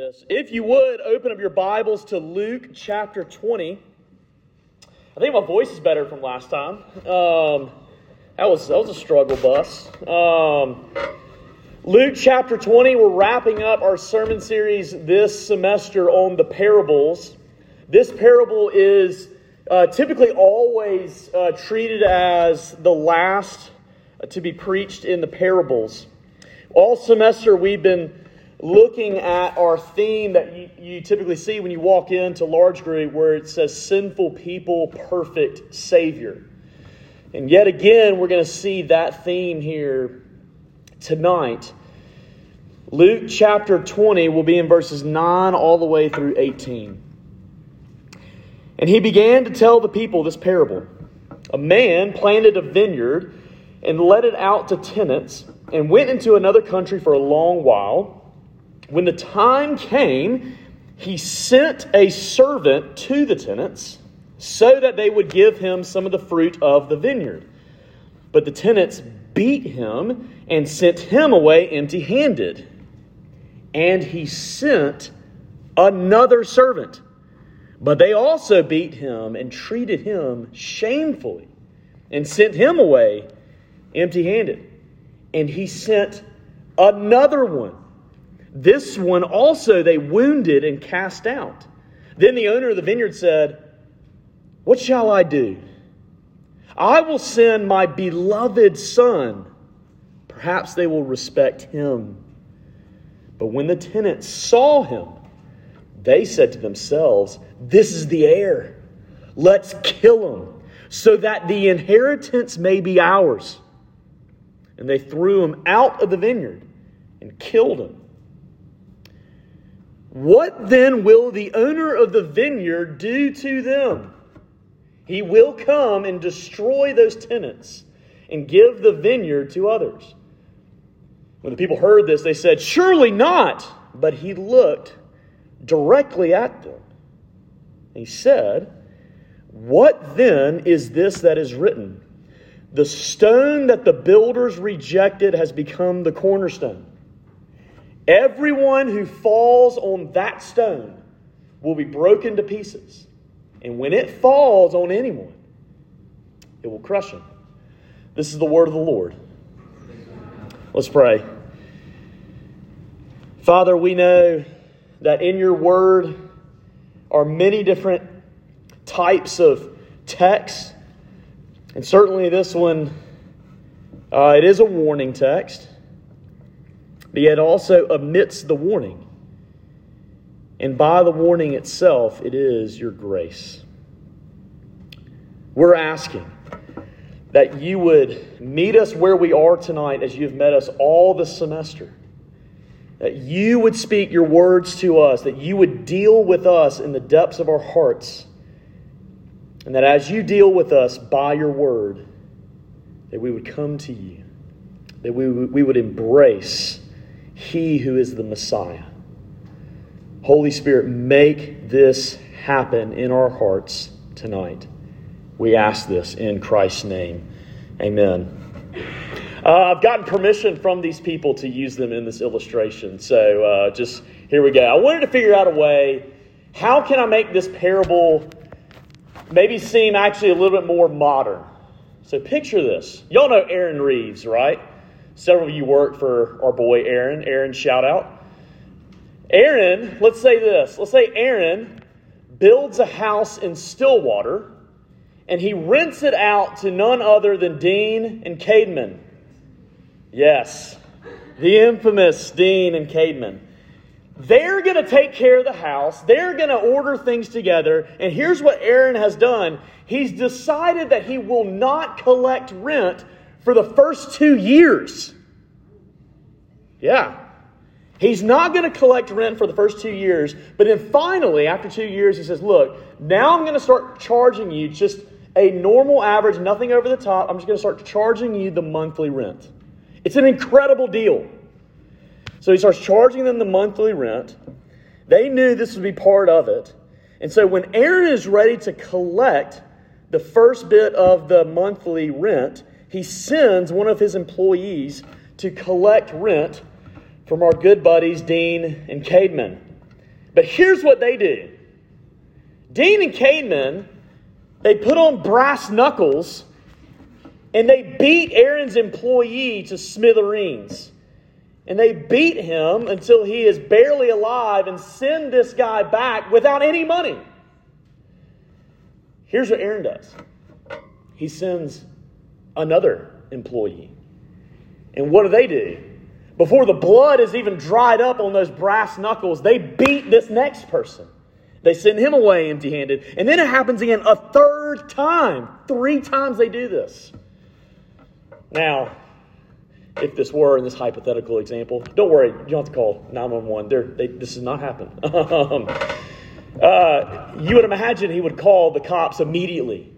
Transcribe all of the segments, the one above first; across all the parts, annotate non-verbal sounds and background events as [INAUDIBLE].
This. If you would, open up your Bibles to Luke chapter 20. I think my voice is better from last time. Um, that, was, that was a struggle bus. Um, Luke chapter 20, we're wrapping up our sermon series this semester on the parables. This parable is uh, typically always uh, treated as the last uh, to be preached in the parables. All semester, we've been looking at our theme that you, you, typically see when you walk into large group where it says sinful people, perfect Savior. And yet again, we're going to see that theme here tonight. Luke chapter 20 will be in verses 9 all the way through 18. And he began to tell the people this parable A man planted a vineyard and let it out to tenants and went into another country for a long while. When the time came, he sent a servant to the tenants so that they would give him some of the fruit of the vineyard. But the tenants beat him and sent him away empty handed. And he sent another servant. But they also beat him and treated him shamefully and sent him away empty handed. And he sent another one this one also they wounded and cast out. Then the owner of the vineyard said, What shall I do? I will send my beloved son. Perhaps they will respect him. But when the tenants saw him, they said to themselves, This is the heir. Let's kill him so that the inheritance may be ours. And they threw him out of the vineyard and killed him. What then will the owner of the vineyard do to them? He will come and destroy those tenants and give the vineyard to others. When the people heard this, they said, Surely not. But he looked directly at them. He said, What then is this that is written? The stone that the builders rejected has become the cornerstone. Everyone who falls on that stone will be broken to pieces. And when it falls on anyone, it will crush him. This is the word of the Lord. Let's pray. Father, we know that in your word are many different types of texts. And certainly this one, uh, it is a warning text but yet also amidst the warning. And by the warning itself, it is your grace. We're asking that you would meet us where we are tonight as you've met us all this semester. That you would speak your words to us, that you would deal with us in the depths of our hearts. And that as you deal with us by your word, that we would come to you, that we, we would embrace he who is the Messiah. Holy Spirit, make this happen in our hearts tonight. We ask this in Christ's name. Amen. Uh, I've gotten permission from these people to use them in this illustration. So uh, just here we go. I wanted to figure out a way how can I make this parable maybe seem actually a little bit more modern? So picture this. Y'all know Aaron Reeves, right? Several of you work for our boy Aaron. Aaron, shout out. Aaron, let's say this. Let's say Aaron builds a house in Stillwater and he rents it out to none other than Dean and Cademan. Yes, the infamous Dean and Cademan. They're going to take care of the house. They're going to order things together. And here's what Aaron has done he's decided that he will not collect rent for the first two years. Yeah. He's not going to collect rent for the first two years, but then finally, after two years, he says, Look, now I'm going to start charging you just a normal average, nothing over the top. I'm just going to start charging you the monthly rent. It's an incredible deal. So he starts charging them the monthly rent. They knew this would be part of it. And so when Aaron is ready to collect the first bit of the monthly rent, he sends one of his employees to collect rent from our good buddies, Dean and Cademan. But here's what they do Dean and Kadman, they put on brass knuckles and they beat Aaron's employee to smithereens. And they beat him until he is barely alive and send this guy back without any money. Here's what Aaron does he sends another employee. And what do they do? Before the blood is even dried up on those brass knuckles, they beat this next person. They send him away empty handed. And then it happens again a third time. Three times they do this. Now, if this were in this hypothetical example, don't worry, you don't have to call 911. They, this has not happened. [LAUGHS] Um, uh, you would imagine he would call the cops immediately.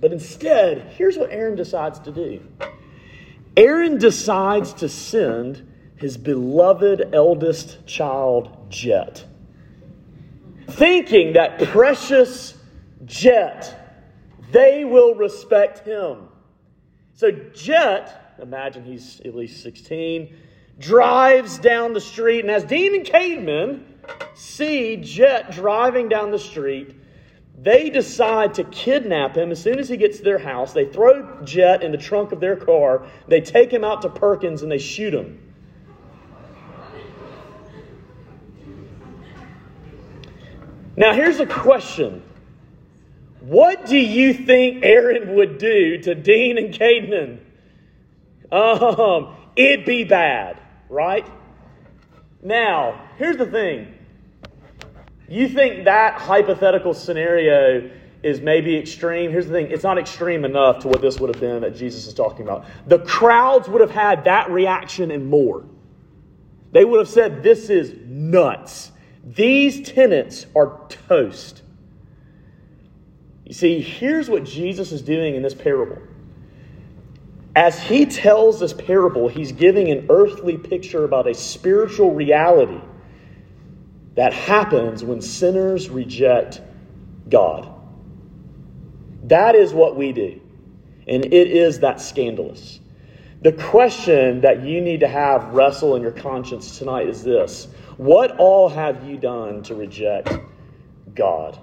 But instead, here's what Aaron decides to do Aaron decides to send his beloved eldest child, Jet, thinking that precious Jet, they will respect him. So Jet, imagine he's at least 16, drives down the street, and as Dean and Kadman see Jet driving down the street, they decide to kidnap him as soon as he gets to their house. They throw Jet in the trunk of their car, they take him out to Perkins, and they shoot him. Now, here's a question what do you think Aaron would do to Dean and Kadman? Um, it'd be bad, right? Now, here's the thing. You think that hypothetical scenario is maybe extreme? Here's the thing it's not extreme enough to what this would have been that Jesus is talking about. The crowds would have had that reaction and more. They would have said, This is nuts. These tenants are toast. You see, here's what Jesus is doing in this parable. As he tells this parable, he's giving an earthly picture about a spiritual reality that happens when sinners reject God. That is what we do. And it is that scandalous. The question that you need to have wrestle in your conscience tonight is this What all have you done to reject God?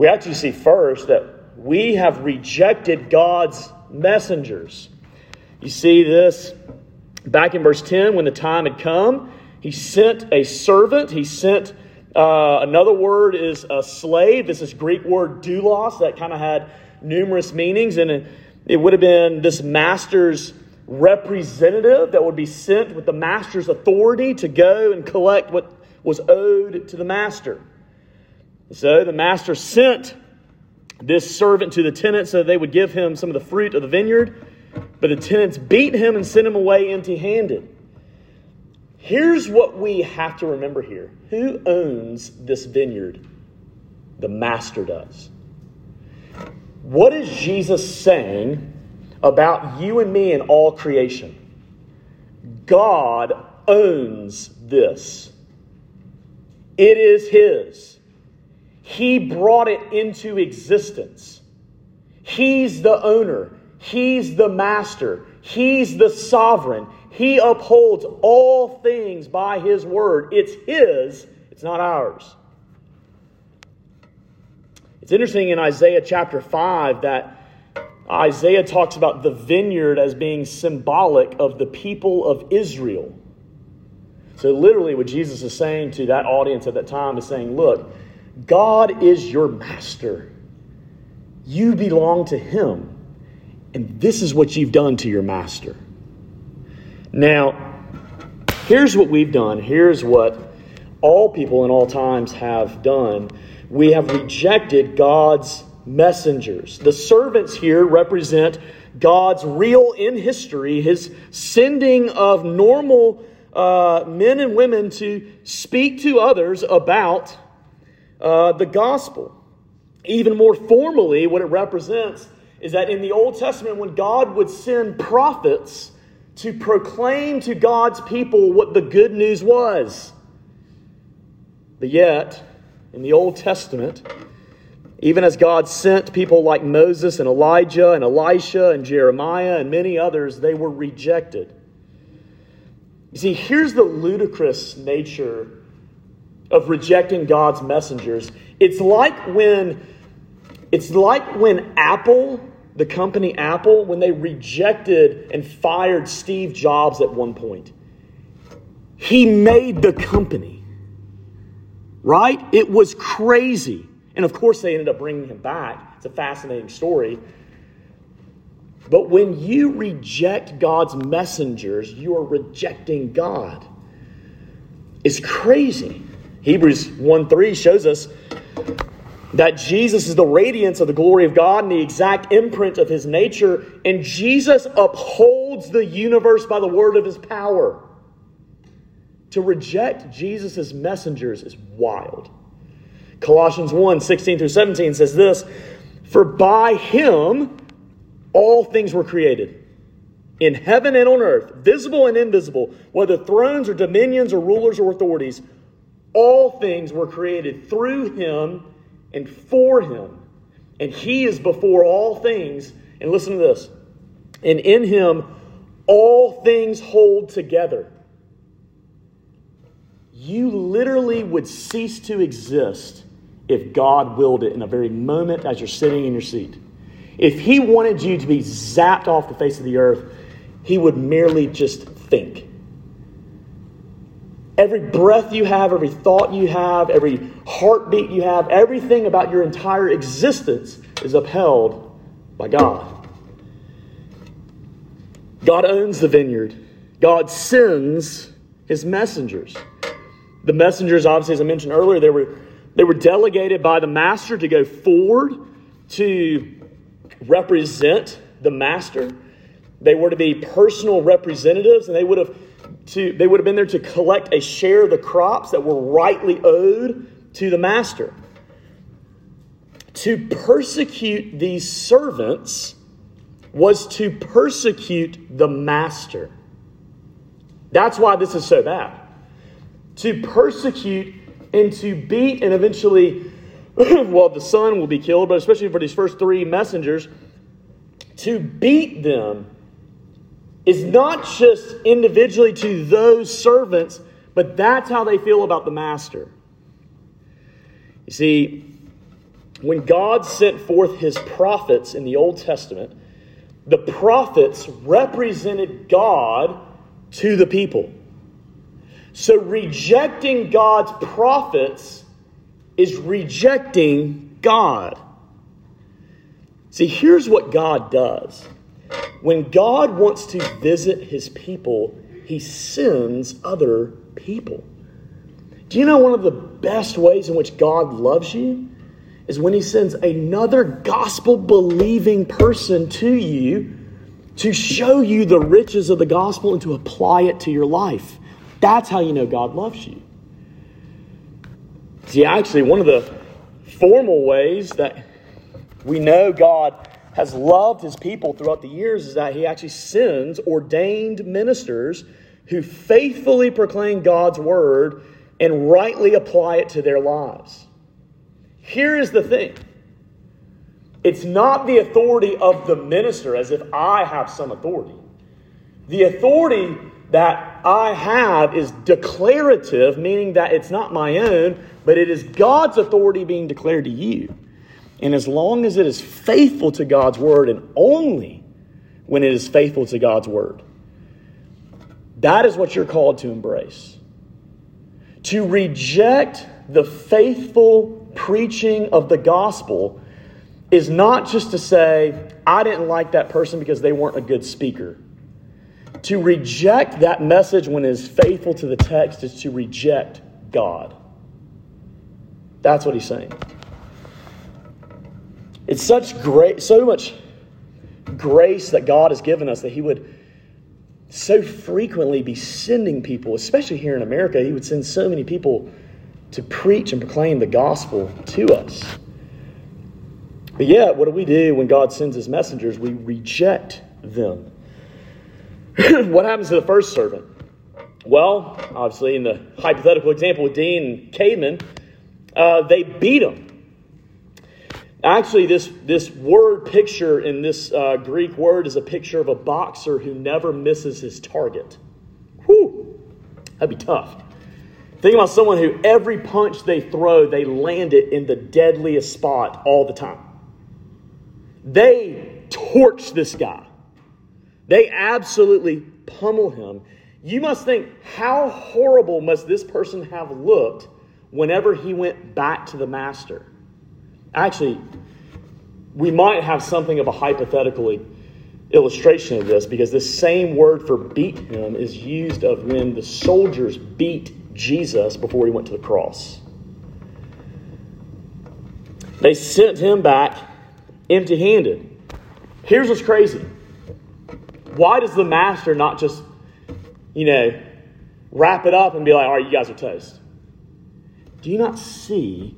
we actually see first that we have rejected God's messengers. You see this back in verse 10 when the time had come, he sent a servant, he sent uh, another word is a slave. This is Greek word doulos that kind of had numerous meanings, and it, it would have been this master's representative that would be sent with the master's authority to go and collect what was owed to the master. So the master sent this servant to the tenants so they would give him some of the fruit of the vineyard, but the tenants beat him and sent him away empty handed. Here's what we have to remember here who owns this vineyard? The master does. What is Jesus saying about you and me and all creation? God owns this. It is His. He brought it into existence. He's the owner, He's the master, He's the sovereign. He upholds all things by His word. It's His, it's not ours. It's interesting in Isaiah chapter 5 that Isaiah talks about the vineyard as being symbolic of the people of Israel. So, literally, what Jesus is saying to that audience at that time is saying, Look, God is your master. You belong to him. And this is what you've done to your master. Now, here's what we've done. Here's what all people in all times have done. We have rejected God's messengers. The servants here represent God's real in history, his sending of normal uh, men and women to speak to others about uh, the gospel. Even more formally, what it represents is that in the Old Testament, when God would send prophets to proclaim to God's people what the good news was. But yet, in the Old Testament, even as God sent people like Moses and Elijah and Elisha and Jeremiah and many others, they were rejected. You see, here's the ludicrous nature of rejecting God's messengers. It's like when it's like when Apple, the company Apple, when they rejected and fired Steve Jobs at one point. He made the company. Right? It was crazy. And of course, they ended up bringing him back. It's a fascinating story. But when you reject God's messengers, you are rejecting God. It's crazy. Hebrews 1 3 shows us that Jesus is the radiance of the glory of God and the exact imprint of his nature, and Jesus upholds the universe by the word of his power. To reject Jesus' messengers is wild. Colossians 1 16 through 17 says this For by him all things were created, in heaven and on earth, visible and invisible, whether thrones or dominions or rulers or authorities, all things were created through him and for him. And he is before all things. And listen to this. And in him all things hold together. You literally would cease to exist if God willed it in a very moment as you're sitting in your seat. If He wanted you to be zapped off the face of the earth, He would merely just think. Every breath you have, every thought you have, every heartbeat you have, everything about your entire existence is upheld by God. God owns the vineyard. God sends his messengers. The messengers, obviously, as I mentioned earlier, they were they were delegated by the master to go forward to represent the master. They were to be personal representatives, and they would have to they would have been there to collect a share of the crops that were rightly owed to the master. To persecute these servants was to persecute the master. That's why this is so bad. To persecute and to beat and eventually, [CLEARS THROAT] well, the son will be killed, but especially for these first three messengers, to beat them is not just individually to those servants, but that's how they feel about the master. You see, when God sent forth his prophets in the Old Testament, the prophets represented God to the people. So rejecting God's prophets is rejecting God. See, here's what God does. When God wants to visit his people, he sends other people. Do you know one of the best ways in which God loves you? Is when he sends another gospel believing person to you to show you the riches of the gospel and to apply it to your life. That's how you know God loves you. See, actually, one of the formal ways that we know God has loved his people throughout the years is that he actually sends ordained ministers who faithfully proclaim God's word and rightly apply it to their lives. Here is the thing it's not the authority of the minister as if I have some authority. The authority that I have is declarative, meaning that it's not my own, but it is God's authority being declared to you. And as long as it is faithful to God's word, and only when it is faithful to God's word, that is what you're called to embrace. To reject the faithful preaching of the gospel is not just to say, I didn't like that person because they weren't a good speaker. To reject that message when it is faithful to the text is to reject God. That's what he's saying. It's such great, so much grace that God has given us that he would so frequently be sending people, especially here in America, he would send so many people to preach and proclaim the gospel to us. But yet, what do we do when God sends his messengers? We reject them. [CLEARS THROAT] what happens to the first servant? Well, obviously, in the hypothetical example with Dean and Caedmon, uh, they beat him. Actually, this, this word picture in this uh, Greek word is a picture of a boxer who never misses his target. Whew, that'd be tough. Think about someone who every punch they throw, they land it in the deadliest spot all the time. They torch this guy. They absolutely pummel him. You must think, how horrible must this person have looked whenever he went back to the master? Actually, we might have something of a hypothetical illustration of this because this same word for beat him is used of when the soldiers beat Jesus before he went to the cross. They sent him back empty handed. Here's what's crazy. Why does the master not just, you know, wrap it up and be like, all right, you guys are toast? Do you not see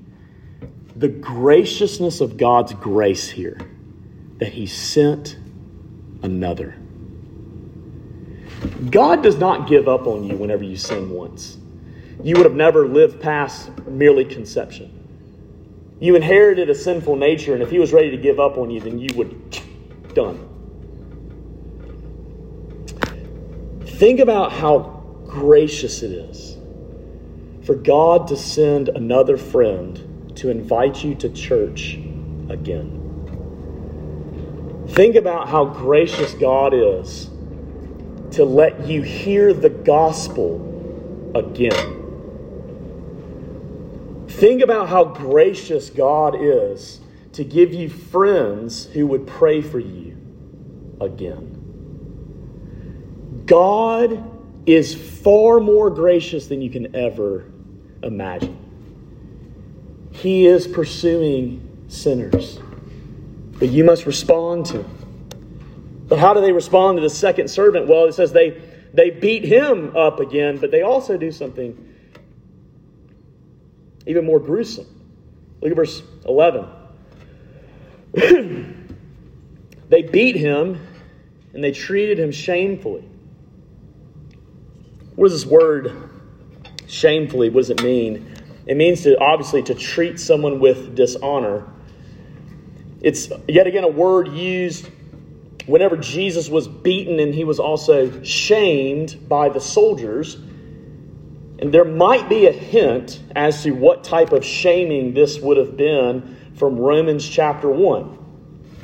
the graciousness of God's grace here? That he sent another. God does not give up on you whenever you sin once. You would have never lived past merely conception. You inherited a sinful nature, and if he was ready to give up on you, then you would [TSK] done. Think about how gracious it is for God to send another friend to invite you to church again. Think about how gracious God is to let you hear the gospel again. Think about how gracious God is to give you friends who would pray for you again. God is far more gracious than you can ever imagine. He is pursuing sinners, but you must respond to him. But how do they respond to the second servant? Well, it says they, they beat him up again, but they also do something even more gruesome. Look at verse 11. [CLEARS THROAT] they beat him and they treated him shamefully. What does this word shamefully, what does it mean? It means to obviously to treat someone with dishonor. It's yet again a word used whenever Jesus was beaten and he was also shamed by the soldiers. And there might be a hint as to what type of shaming this would have been from Romans chapter 1.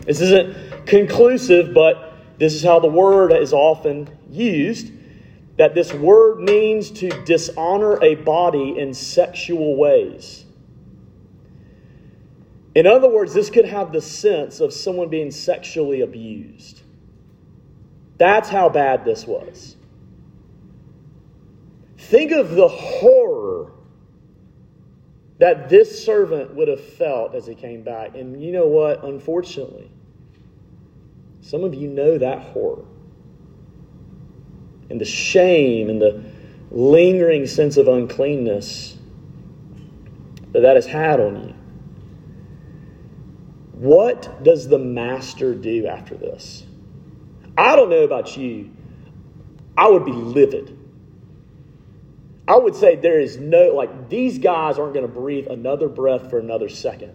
This isn't conclusive, but this is how the word is often used that this word means to dishonor a body in sexual ways. In other words, this could have the sense of someone being sexually abused. That's how bad this was. Think of the horror that this servant would have felt as he came back. And you know what? Unfortunately, some of you know that horror and the shame and the lingering sense of uncleanness that that has had on you. What does the master do after this? I don't know about you. I would be livid. I would say there is no, like, these guys aren't going to breathe another breath for another second.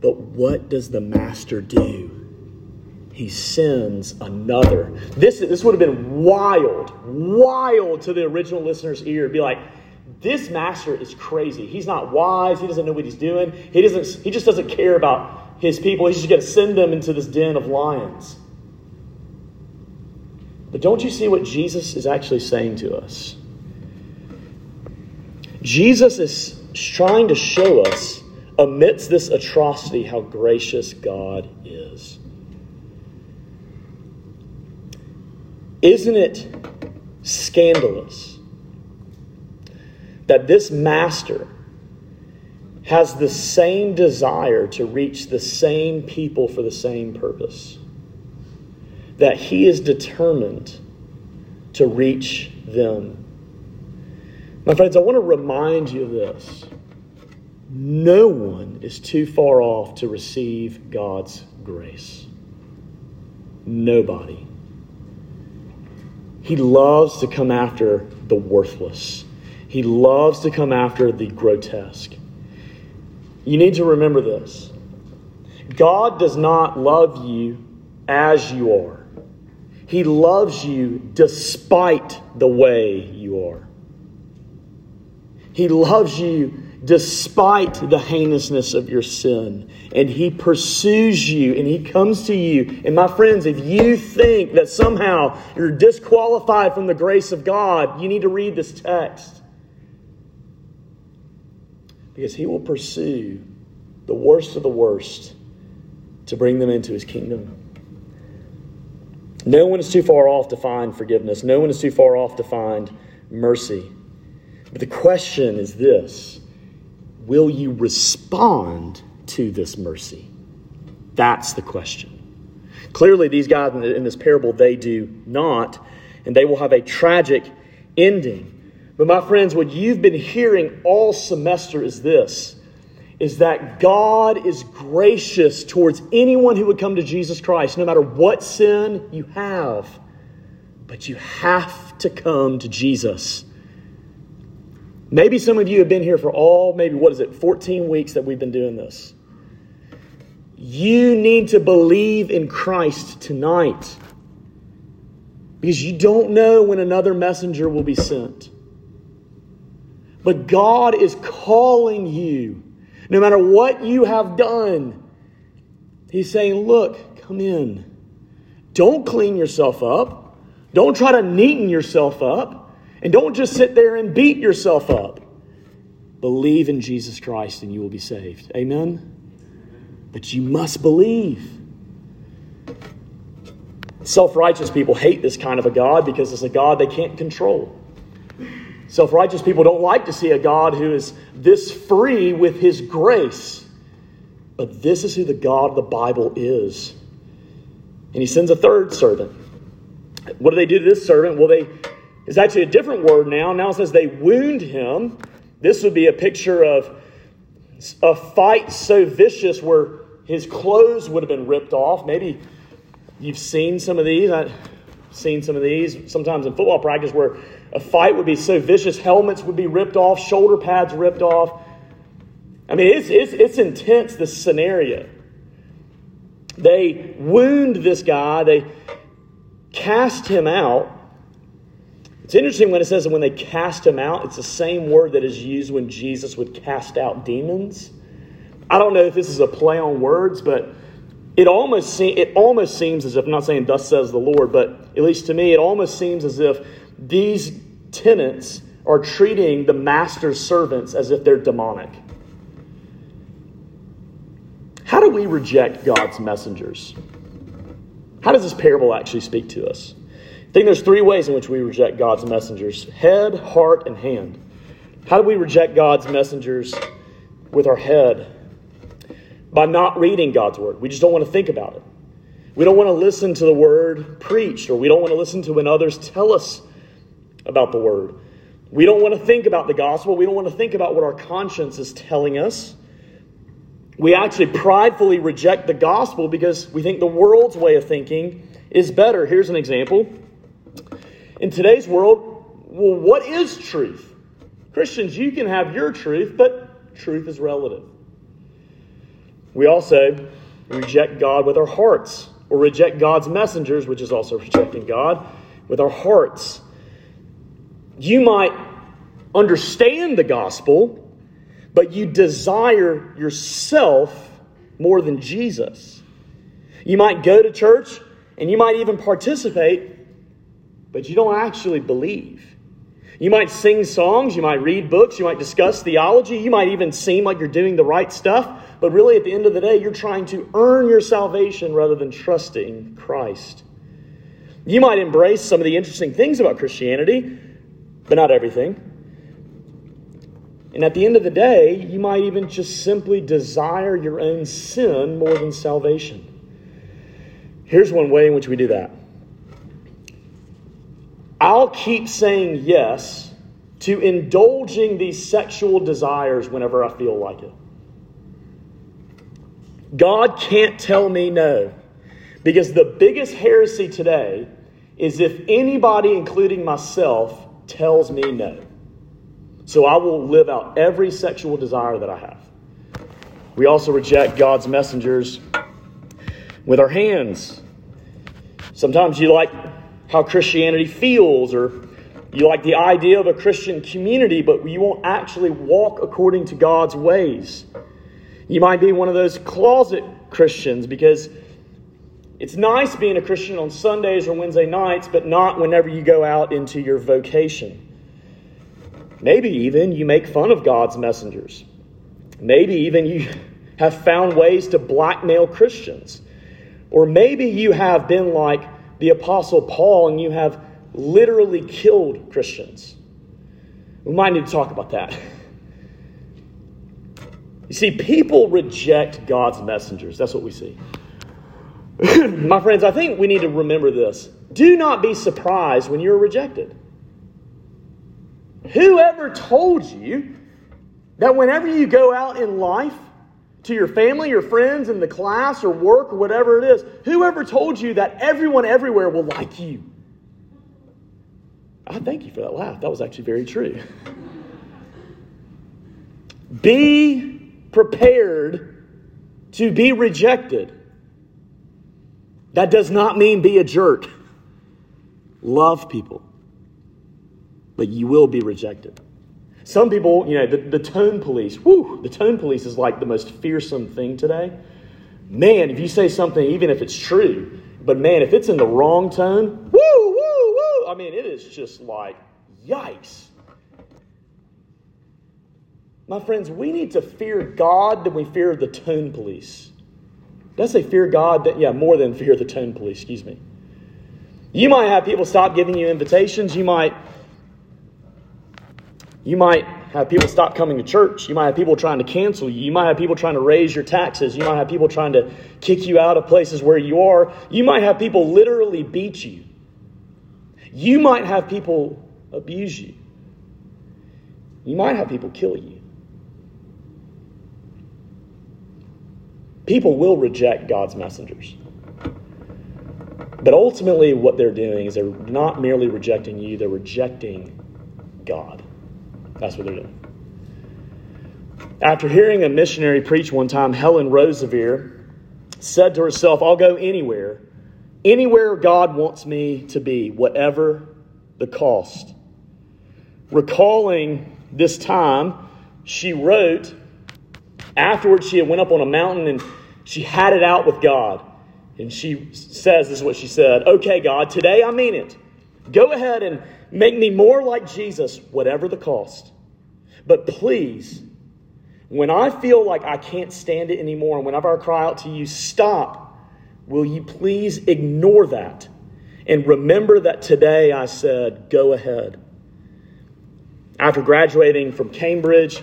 But what does the master do? He sends another. This, this would have been wild, wild to the original listener's ear. Be like, this master is crazy. He's not wise. He doesn't know what he's doing. He, doesn't, he just doesn't care about his people. He's just going to send them into this den of lions. But don't you see what Jesus is actually saying to us? Jesus is trying to show us, amidst this atrocity, how gracious God is. Isn't it scandalous that this master has the same desire to reach the same people for the same purpose? That he is determined to reach them my friends, I want to remind you of this. No one is too far off to receive God's grace. Nobody. He loves to come after the worthless. He loves to come after the grotesque. You need to remember this God does not love you as you are, He loves you despite the way you are. He loves you despite the heinousness of your sin. And He pursues you and He comes to you. And my friends, if you think that somehow you're disqualified from the grace of God, you need to read this text. Because He will pursue the worst of the worst to bring them into His kingdom. No one is too far off to find forgiveness. No one is too far off to find mercy. But the question is this Will you respond to this mercy? That's the question. Clearly, these guys in this parable, they do not, and they will have a tragic ending. But, my friends, what you've been hearing all semester is this is that God is gracious towards anyone who would come to Jesus Christ, no matter what sin you have. But you have to come to Jesus. Maybe some of you have been here for all, maybe, what is it, 14 weeks that we've been doing this. You need to believe in Christ tonight because you don't know when another messenger will be sent. But God is calling you, no matter what you have done. He's saying, Look, come in. Don't clean yourself up. Don't try to neaten yourself up. And don't just sit there and beat yourself up. Believe in Jesus Christ and you will be saved. Amen? But you must believe. Self righteous people hate this kind of a God because it's a God they can't control. Self righteous people don't like to see a God who is this free with his grace. But this is who the God of the Bible is. And he sends a third servant. What do they do to this servant? Well, they is actually a different word now. Now it says they wound him. This would be a picture of a fight so vicious where his clothes would have been ripped off. Maybe you've seen some of these. I've seen some of these sometimes in football practice where a fight would be so vicious, helmets would be ripped off, shoulder pads ripped off. I mean, it's, it's, it's intense, this scenario. They wound this guy, they cast him out. It's interesting when it says that when they cast him out, it's the same word that is used when Jesus would cast out demons. I don't know if this is a play on words, but it almost se- it almost seems as if I'm not saying thus says the Lord, but at least to me, it almost seems as if these tenants are treating the master's servants as if they're demonic. How do we reject God's messengers? How does this parable actually speak to us? I think there's three ways in which we reject God's messengers head, heart, and hand. How do we reject God's messengers with our head? By not reading God's word. We just don't want to think about it. We don't want to listen to the word preached, or we don't want to listen to when others tell us about the word. We don't want to think about the gospel. We don't want to think about what our conscience is telling us. We actually pridefully reject the gospel because we think the world's way of thinking is better. Here's an example. In today's world, well, what is truth? Christians, you can have your truth, but truth is relative. We also reject God with our hearts, or reject God's messengers, which is also rejecting God, with our hearts. You might understand the gospel, but you desire yourself more than Jesus. You might go to church and you might even participate, but you don't actually believe. You might sing songs, you might read books, you might discuss theology, you might even seem like you're doing the right stuff, but really at the end of the day, you're trying to earn your salvation rather than trusting Christ. You might embrace some of the interesting things about Christianity, but not everything. And at the end of the day, you might even just simply desire your own sin more than salvation. Here's one way in which we do that I'll keep saying yes to indulging these sexual desires whenever I feel like it. God can't tell me no. Because the biggest heresy today is if anybody, including myself, tells me no. So I will live out every sexual desire that I have. We also reject God's messengers with our hands. Sometimes you like how Christianity feels, or You like the idea of a Christian community, but you won't actually walk according to God's ways. You might be one of those closet Christians because it's nice being a Christian on Sundays or Wednesday nights, but not whenever you go out into your vocation. Maybe even you make fun of God's messengers. Maybe even you [LAUGHS] have found ways to blackmail Christians. Or maybe you have been like the Apostle Paul and you have literally killed Christians. We might need to talk about that. You see, people reject God's messengers. That's what we see. [CLEARS THROAT] My friends, I think we need to remember this. Do not be surprised when you're rejected. Whoever told you that whenever you go out in life, to your family, your friends, in the class or work or whatever it is, whoever told you that everyone everywhere will like you? I thank you for that laugh. That was actually very true. [LAUGHS] be prepared to be rejected. That does not mean be a jerk. Love people, but you will be rejected. Some people, you know, the, the tone police, whoo, the tone police is like the most fearsome thing today. Man, if you say something, even if it's true, but man, if it's in the wrong tone, woo, woo, woo, I mean, it is just like, yikes. My friends, we need to fear God than we fear the tone police. Did I say fear God? That, yeah, more than fear the tone police, excuse me. You might have people stop giving you invitations. You might you might have people stop coming to church. You might have people trying to cancel you. You might have people trying to raise your taxes. You might have people trying to kick you out of places where you are. You might have people literally beat you. You might have people abuse you. You might have people kill you. People will reject God's messengers. But ultimately, what they're doing is they're not merely rejecting you, they're rejecting God. That's what they're doing. After hearing a missionary preach one time, Helen Roseveare said to herself, I'll go anywhere, anywhere God wants me to be, whatever the cost. Recalling this time, she wrote, afterwards she had went up on a mountain and she had it out with God. And she says, this is what she said, okay, God, today I mean it. Go ahead and Make me more like Jesus, whatever the cost. But please, when I feel like I can't stand it anymore, and whenever I cry out to you, stop, will you please ignore that? And remember that today I said, go ahead. After graduating from Cambridge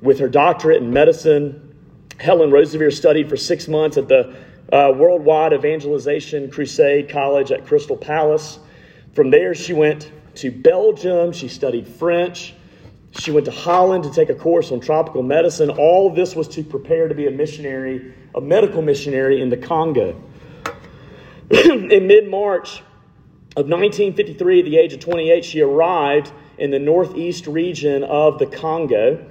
with her doctorate in medicine, Helen Roseveare studied for six months at the uh, Worldwide Evangelization Crusade College at Crystal Palace. From there, she went to Belgium. She studied French. She went to Holland to take a course on tropical medicine. All this was to prepare to be a missionary, a medical missionary in the Congo. [CLEARS THROAT] in mid March of 1953, at the age of 28, she arrived in the northeast region of the Congo.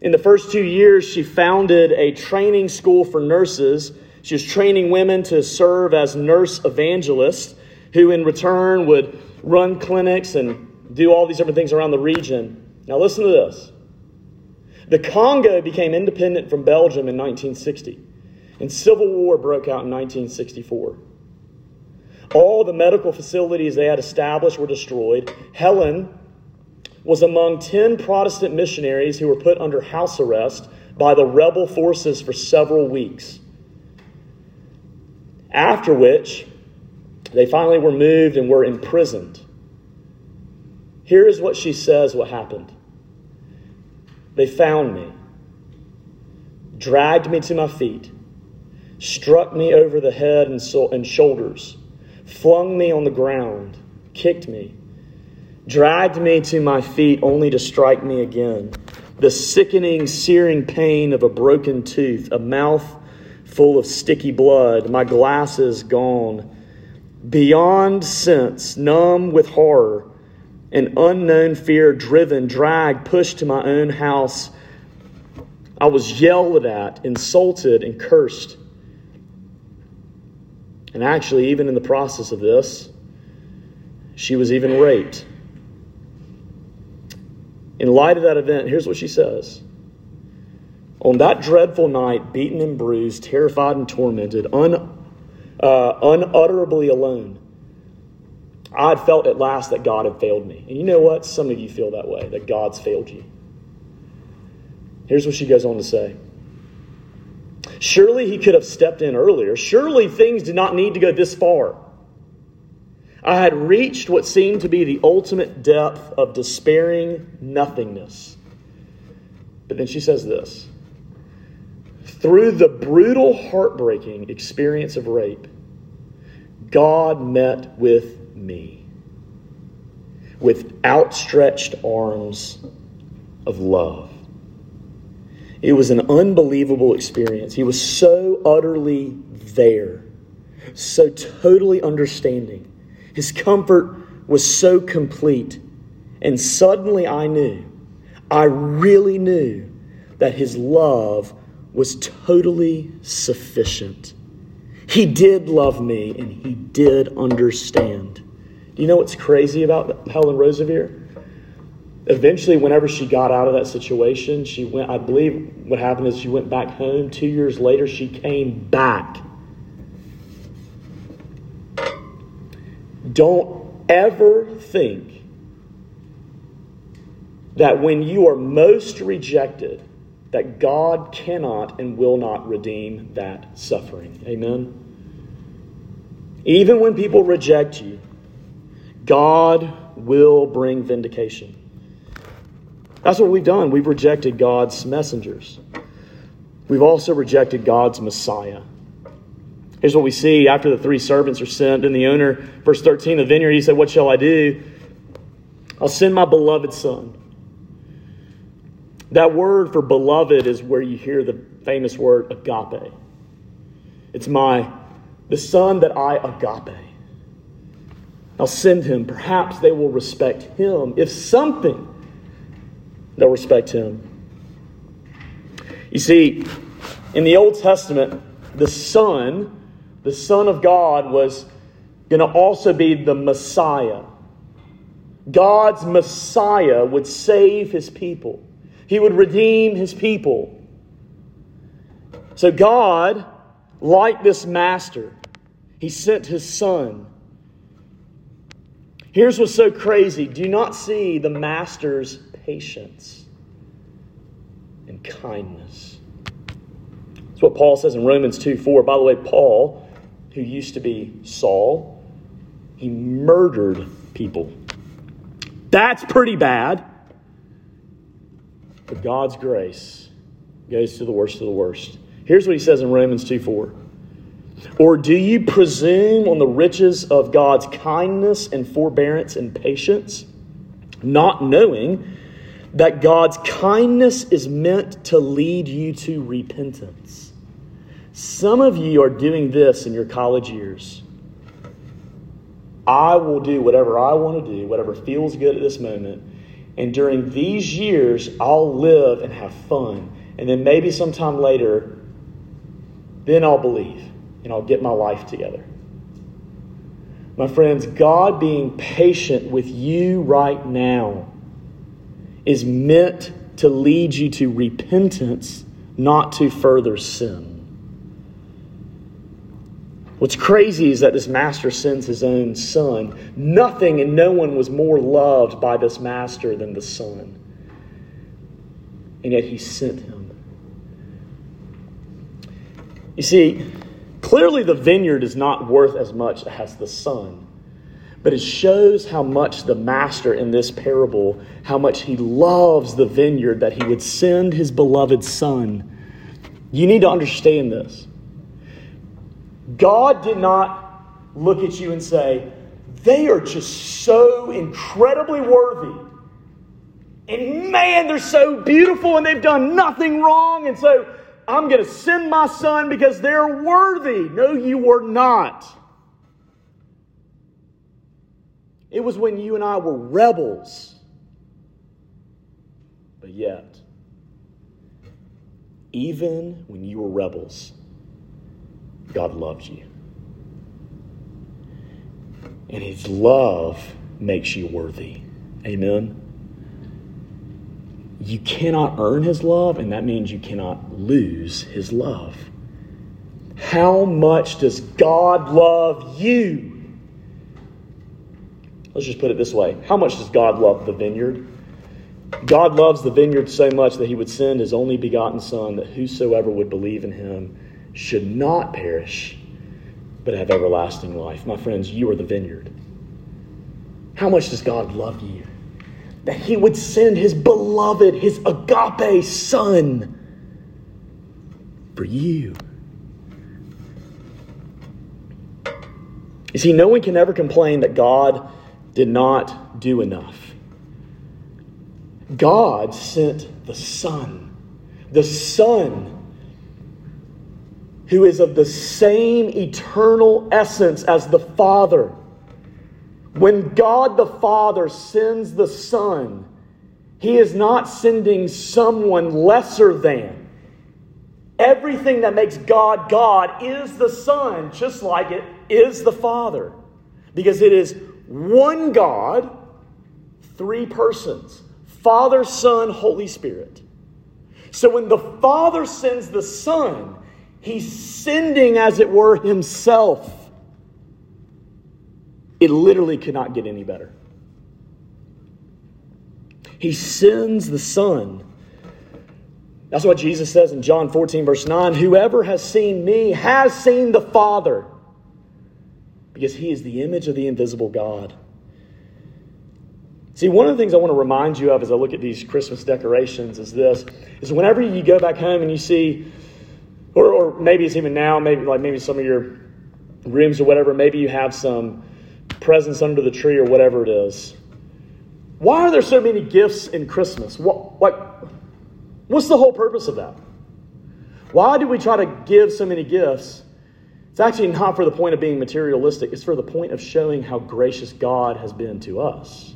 In the first two years, she founded a training school for nurses. She was training women to serve as nurse evangelists, who in return would run clinics and do all these different things around the region. Now, listen to this. The Congo became independent from Belgium in 1960, and civil war broke out in 1964. All the medical facilities they had established were destroyed. Helen was among 10 Protestant missionaries who were put under house arrest by the rebel forces for several weeks. After which, they finally were moved and were imprisoned. Here is what she says what happened. They found me, dragged me to my feet, struck me over the head and, so- and shoulders, flung me on the ground, kicked me, dragged me to my feet only to strike me again. The sickening, searing pain of a broken tooth, a mouth full of sticky blood, my glasses gone beyond sense, numb with horror, an unknown fear, driven, dragged, pushed to my own house. I was yelled at, insulted, and cursed. And actually, even in the process of this, she was even raped. in light of that event, here's what she says. On that dreadful night, beaten and bruised, terrified and tormented, un, uh, unutterably alone, I had felt at last that God had failed me. And you know what? Some of you feel that way, that God's failed you. Here's what she goes on to say Surely he could have stepped in earlier. Surely things did not need to go this far. I had reached what seemed to be the ultimate depth of despairing nothingness. But then she says this Through the brutal, heartbreaking experience of rape, God met with me with outstretched arms of love. It was an unbelievable experience. He was so utterly there, so totally understanding. His comfort was so complete. And suddenly I knew, I really knew that his love was totally sufficient. He did love me and he did understand. Do you know what's crazy about Helen Roseveare? eventually, whenever she got out of that situation, she went, I believe what happened is she went back home. Two years later, she came back. Don't ever think that when you are most rejected, that God cannot and will not redeem that suffering. Amen? Even when people reject you, God will bring vindication. That's what we've done. We've rejected God's messengers. We've also rejected God's Messiah. Here's what we see after the three servants are sent, and the owner, verse 13, the vineyard, he said, What shall I do? I'll send my beloved son. That word for beloved is where you hear the famous word agape. It's my, the son that I agape. I'll send him. Perhaps they will respect him. If something they'll respect him. You see, in the Old Testament, the Son, the Son of God, was going to also be the Messiah. God's Messiah would save his people, he would redeem his people. So, God, like this master, he sent his Son. Here's what's so crazy do you not see the master's patience and kindness. That's what Paul says in Romans 2 4. By the way, Paul, who used to be Saul, he murdered people. That's pretty bad. But God's grace goes to the worst of the worst. Here's what he says in Romans 2 4. Or do you presume on the riches of God's kindness and forbearance and patience, not knowing that God's kindness is meant to lead you to repentance. Some of you are doing this in your college years. I will do whatever I want to do, whatever feels good at this moment. And during these years, I'll live and have fun. And then maybe sometime later, then I'll believe and I'll get my life together. My friends, God being patient with you right now is meant to lead you to repentance, not to further sin. What's crazy is that this master sends his own son. Nothing and no one was more loved by this master than the son. And yet he sent him. You see, clearly the vineyard is not worth as much as the son. But it shows how much the master in this parable, how much he loves the vineyard that he would send his beloved son. You need to understand this. God did not look at you and say, they are just so incredibly worthy. And man, they're so beautiful and they've done nothing wrong. And so I'm going to send my son because they're worthy. No, you were not. It was when you and I were rebels. But yet, even when you were rebels, God loves you. And his love makes you worthy. Amen. you cannot earn his love, and that means you cannot lose his love. How much does God love you? Let's just put it this way How much does God love the vineyard? God loves the vineyard so much that he would send his only begotten Son, that whosoever would believe in him should not perish, but have everlasting life. My friends, you are the vineyard. How much does God love you? That he would send his beloved, his agape Son for you. You see, no one can ever complain that God did not do enough. God sent the Son, the Son who is of the same eternal essence as the Father. When God the Father sends the Son, He is not sending someone lesser than. Everything that makes God God is the Son, just like it is the Father. Because it is one God, three persons. Father, Son, Holy Spirit. So when the Father sends the Son, he's sending, as it were, himself. It literally could not get any better. He sends the Son. That's what Jesus says in John 14, verse 9 Whoever has seen me has seen the Father, because he is the image of the invisible God. See, one of the things I want to remind you of as I look at these Christmas decorations is this is whenever you go back home and you see, or, or maybe it's even now, maybe like maybe some of your rooms or whatever, maybe you have some presents under the tree or whatever it is. Why are there so many gifts in Christmas? What, what, what's the whole purpose of that? Why do we try to give so many gifts? It's actually not for the point of being materialistic, it's for the point of showing how gracious God has been to us.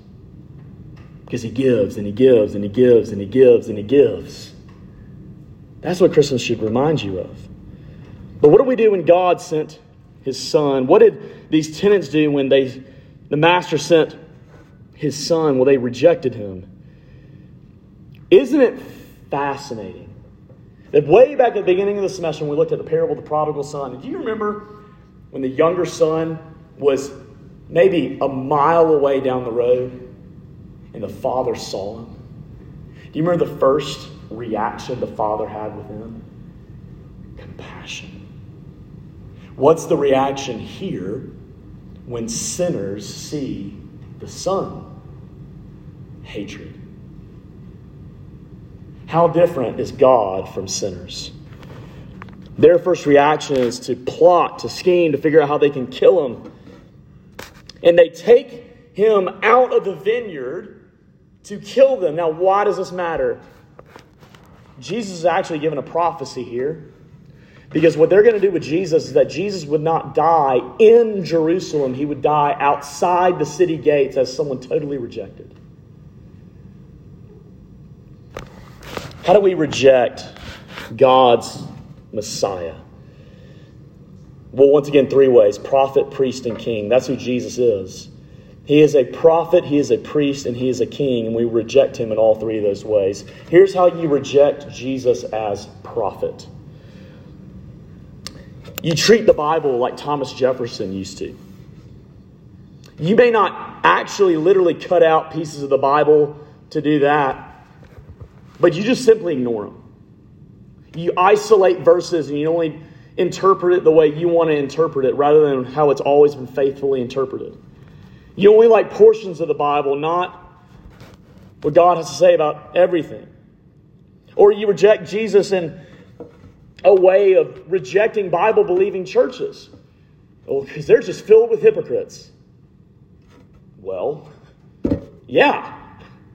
Because he gives and he gives and he gives and he gives and he gives. That's what Christmas should remind you of. But what do we do when God sent his son? What did these tenants do when they the master sent his son? Well, they rejected him. Isn't it fascinating that way back at the beginning of the semester when we looked at the parable of the prodigal son, do you remember when the younger son was maybe a mile away down the road and the father saw him. Do you remember the first reaction the father had with him? Compassion. What's the reaction here when sinners see the Son? Hatred. How different is God from sinners? Their first reaction is to plot, to scheme, to figure out how they can kill him. And they take him out of the vineyard to kill them. Now, why does this matter? Jesus is actually given a prophecy here. Because what they're going to do with Jesus is that Jesus would not die in Jerusalem, he would die outside the city gates as someone totally rejected. How do we reject God's Messiah? Well, once again, three ways prophet, priest, and king. That's who Jesus is. He is a prophet, he is a priest, and he is a king, and we reject him in all three of those ways. Here's how you reject Jesus as prophet you treat the Bible like Thomas Jefferson used to. You may not actually literally cut out pieces of the Bible to do that, but you just simply ignore them. You isolate verses and you only interpret it the way you want to interpret it rather than how it's always been faithfully interpreted. You only like portions of the Bible, not what God has to say about everything. Or you reject Jesus in a way of rejecting Bible believing churches. Oh, well, because they're just filled with hypocrites. Well, yeah,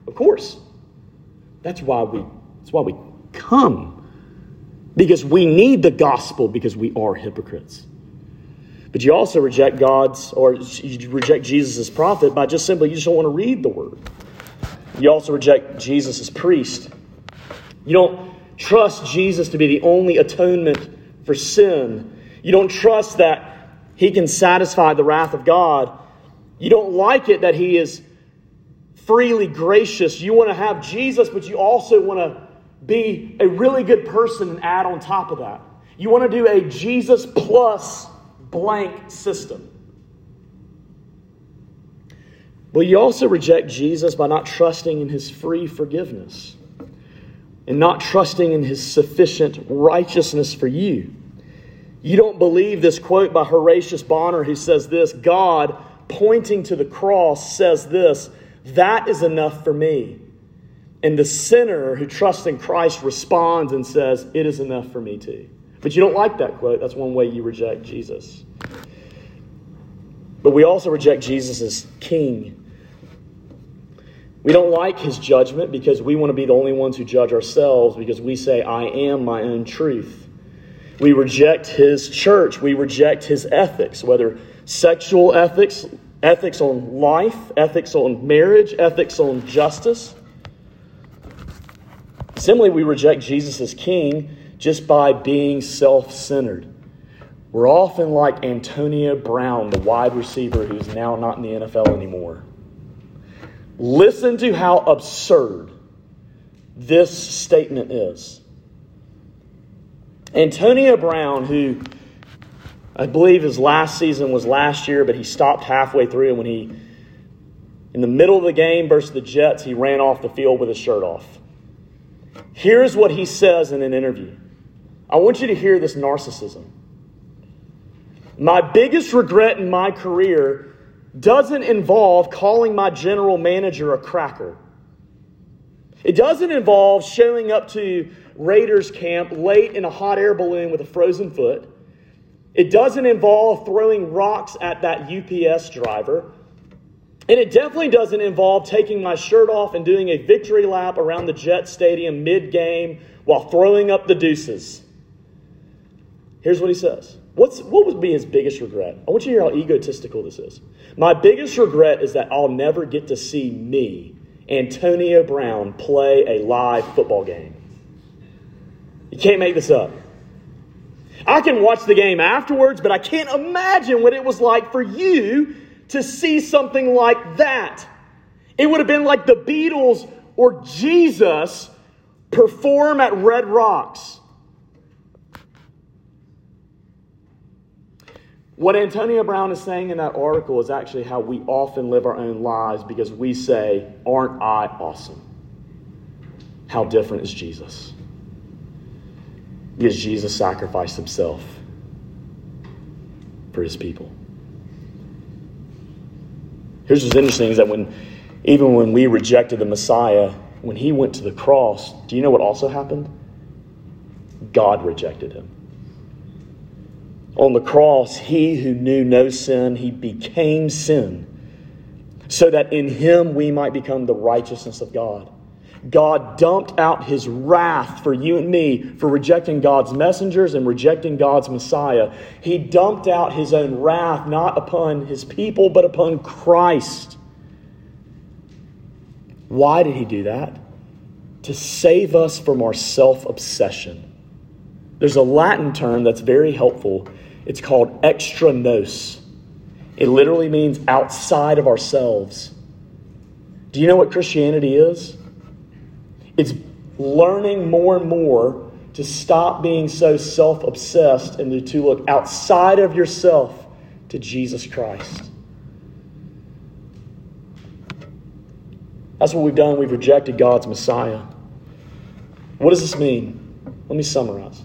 of course. That's why we that's why we come. Because we need the gospel because we are hypocrites. But you also reject God's, or you reject Jesus as prophet by just simply you just don't want to read the word. You also reject Jesus as priest. You don't trust Jesus to be the only atonement for sin. You don't trust that he can satisfy the wrath of God. You don't like it that he is freely gracious. You want to have Jesus, but you also want to be a really good person and add on top of that. You want to do a Jesus plus blank system. Well, you also reject Jesus by not trusting in his free forgiveness and not trusting in his sufficient righteousness for you. You don't believe this quote by Horatius Bonar, who says this God, pointing to the cross, says this that is enough for me. And the sinner who trusts in Christ responds and says, It is enough for me too. But you don't like that quote. That's one way you reject Jesus. But we also reject Jesus as king. We don't like his judgment because we want to be the only ones who judge ourselves because we say, I am my own truth. We reject his church. We reject his ethics, whether sexual ethics, ethics on life, ethics on marriage, ethics on justice. Similarly, we reject Jesus as king just by being self centered. We're often like Antonio Brown, the wide receiver who's now not in the NFL anymore. Listen to how absurd this statement is. Antonio Brown, who I believe his last season was last year, but he stopped halfway through, and when he, in the middle of the game versus the Jets, he ran off the field with his shirt off. Here's what he says in an interview. I want you to hear this narcissism. My biggest regret in my career doesn't involve calling my general manager a cracker. It doesn't involve showing up to Raiders camp late in a hot air balloon with a frozen foot. It doesn't involve throwing rocks at that UPS driver. And it definitely doesn't involve taking my shirt off and doing a victory lap around the Jet Stadium mid game while throwing up the deuces. Here's what he says. What's, what would be his biggest regret? I want you to hear how egotistical this is. My biggest regret is that I'll never get to see me, Antonio Brown, play a live football game. You can't make this up. I can watch the game afterwards, but I can't imagine what it was like for you to see something like that. It would have been like the Beatles or Jesus perform at Red Rocks. What Antonio Brown is saying in that article is actually how we often live our own lives because we say, Aren't I awesome? How different is Jesus? Because Jesus sacrificed himself for his people. Here's what's interesting is that when even when we rejected the Messiah, when he went to the cross, do you know what also happened? God rejected him. On the cross, he who knew no sin, he became sin, so that in him we might become the righteousness of God. God dumped out his wrath for you and me for rejecting God's messengers and rejecting God's Messiah. He dumped out his own wrath not upon his people, but upon Christ. Why did he do that? To save us from our self obsession. There's a Latin term that's very helpful. It's called extra nos. It literally means outside of ourselves. Do you know what Christianity is? It's learning more and more to stop being so self obsessed and to look outside of yourself to Jesus Christ. That's what we've done. We've rejected God's Messiah. What does this mean? Let me summarize.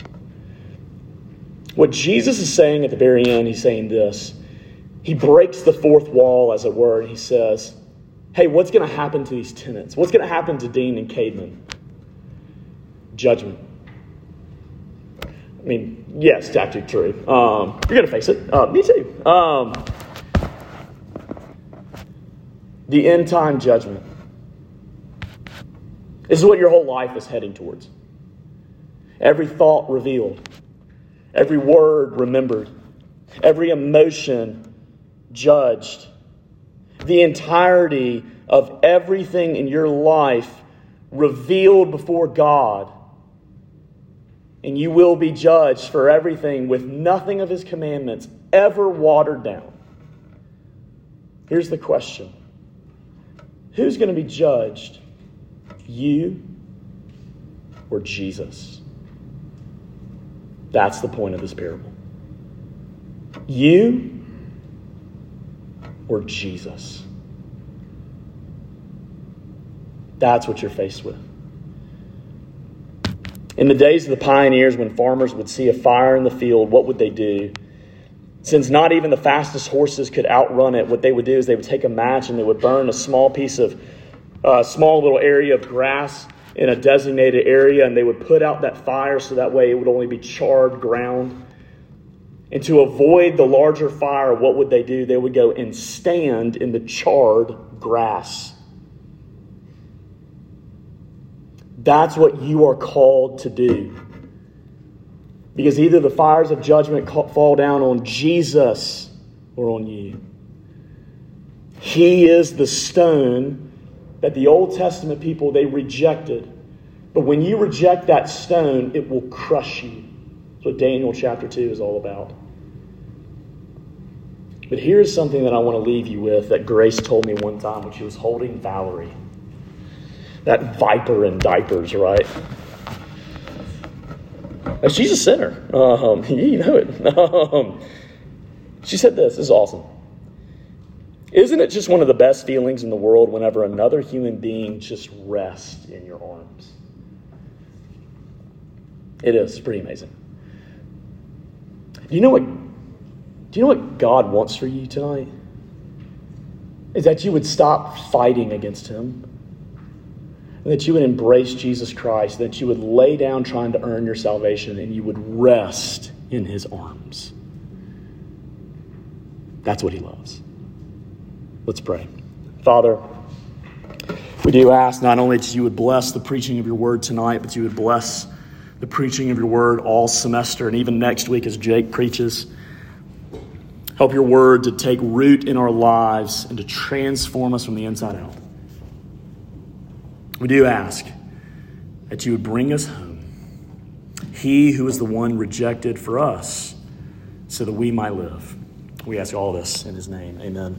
What Jesus is saying at the very end, he's saying this. He breaks the fourth wall, as it were, and he says, hey, what's going to happen to these tenants? What's going to happen to Dean and Cademan? Judgment. I mean, yes, actually true. Um, you're going to face it. Uh, me too. Um, the end time judgment. This is what your whole life is heading towards. Every thought revealed, every word remembered, every emotion judged the entirety of everything in your life revealed before God. And you will be judged for everything with nothing of his commandments ever watered down. Here's the question Who's going to be judged? You or Jesus? That's the point of this parable. You or Jesus? That's what you're faced with. In the days of the pioneers, when farmers would see a fire in the field, what would they do? Since not even the fastest horses could outrun it, what they would do is they would take a match and they would burn a small piece of, a uh, small little area of grass in a designated area, and they would put out that fire so that way it would only be charred ground. And to avoid the larger fire, what would they do? They would go and stand in the charred grass. That's what you are called to do. Because either the fires of judgment fall down on Jesus or on you. He is the stone that the Old Testament people they rejected. But when you reject that stone, it will crush you. That's what Daniel chapter 2 is all about. But here's something that I want to leave you with that Grace told me one time when she was holding Valerie. That viper in diapers, right? she's a sinner. Um, [LAUGHS] you know it. [LAUGHS] Um, she said this. This is awesome. Isn't it just one of the best feelings in the world whenever another human being just rests in your arms? It is pretty amazing. Do you know what? Do you know what God wants for you tonight? Is that you would stop fighting against Him and that you would embrace Jesus Christ, that you would lay down trying to earn your salvation, and you would rest in his arms. That's what he loves. Let's pray. Father, we do ask not only that you would bless the preaching of your word tonight, but you would bless the preaching of your word all semester and even next week as Jake preaches. Help your word to take root in our lives and to transform us from the inside out. We do ask that you would bring us home. He who is the one rejected for us, so that we might live. We ask all this in his name. Amen.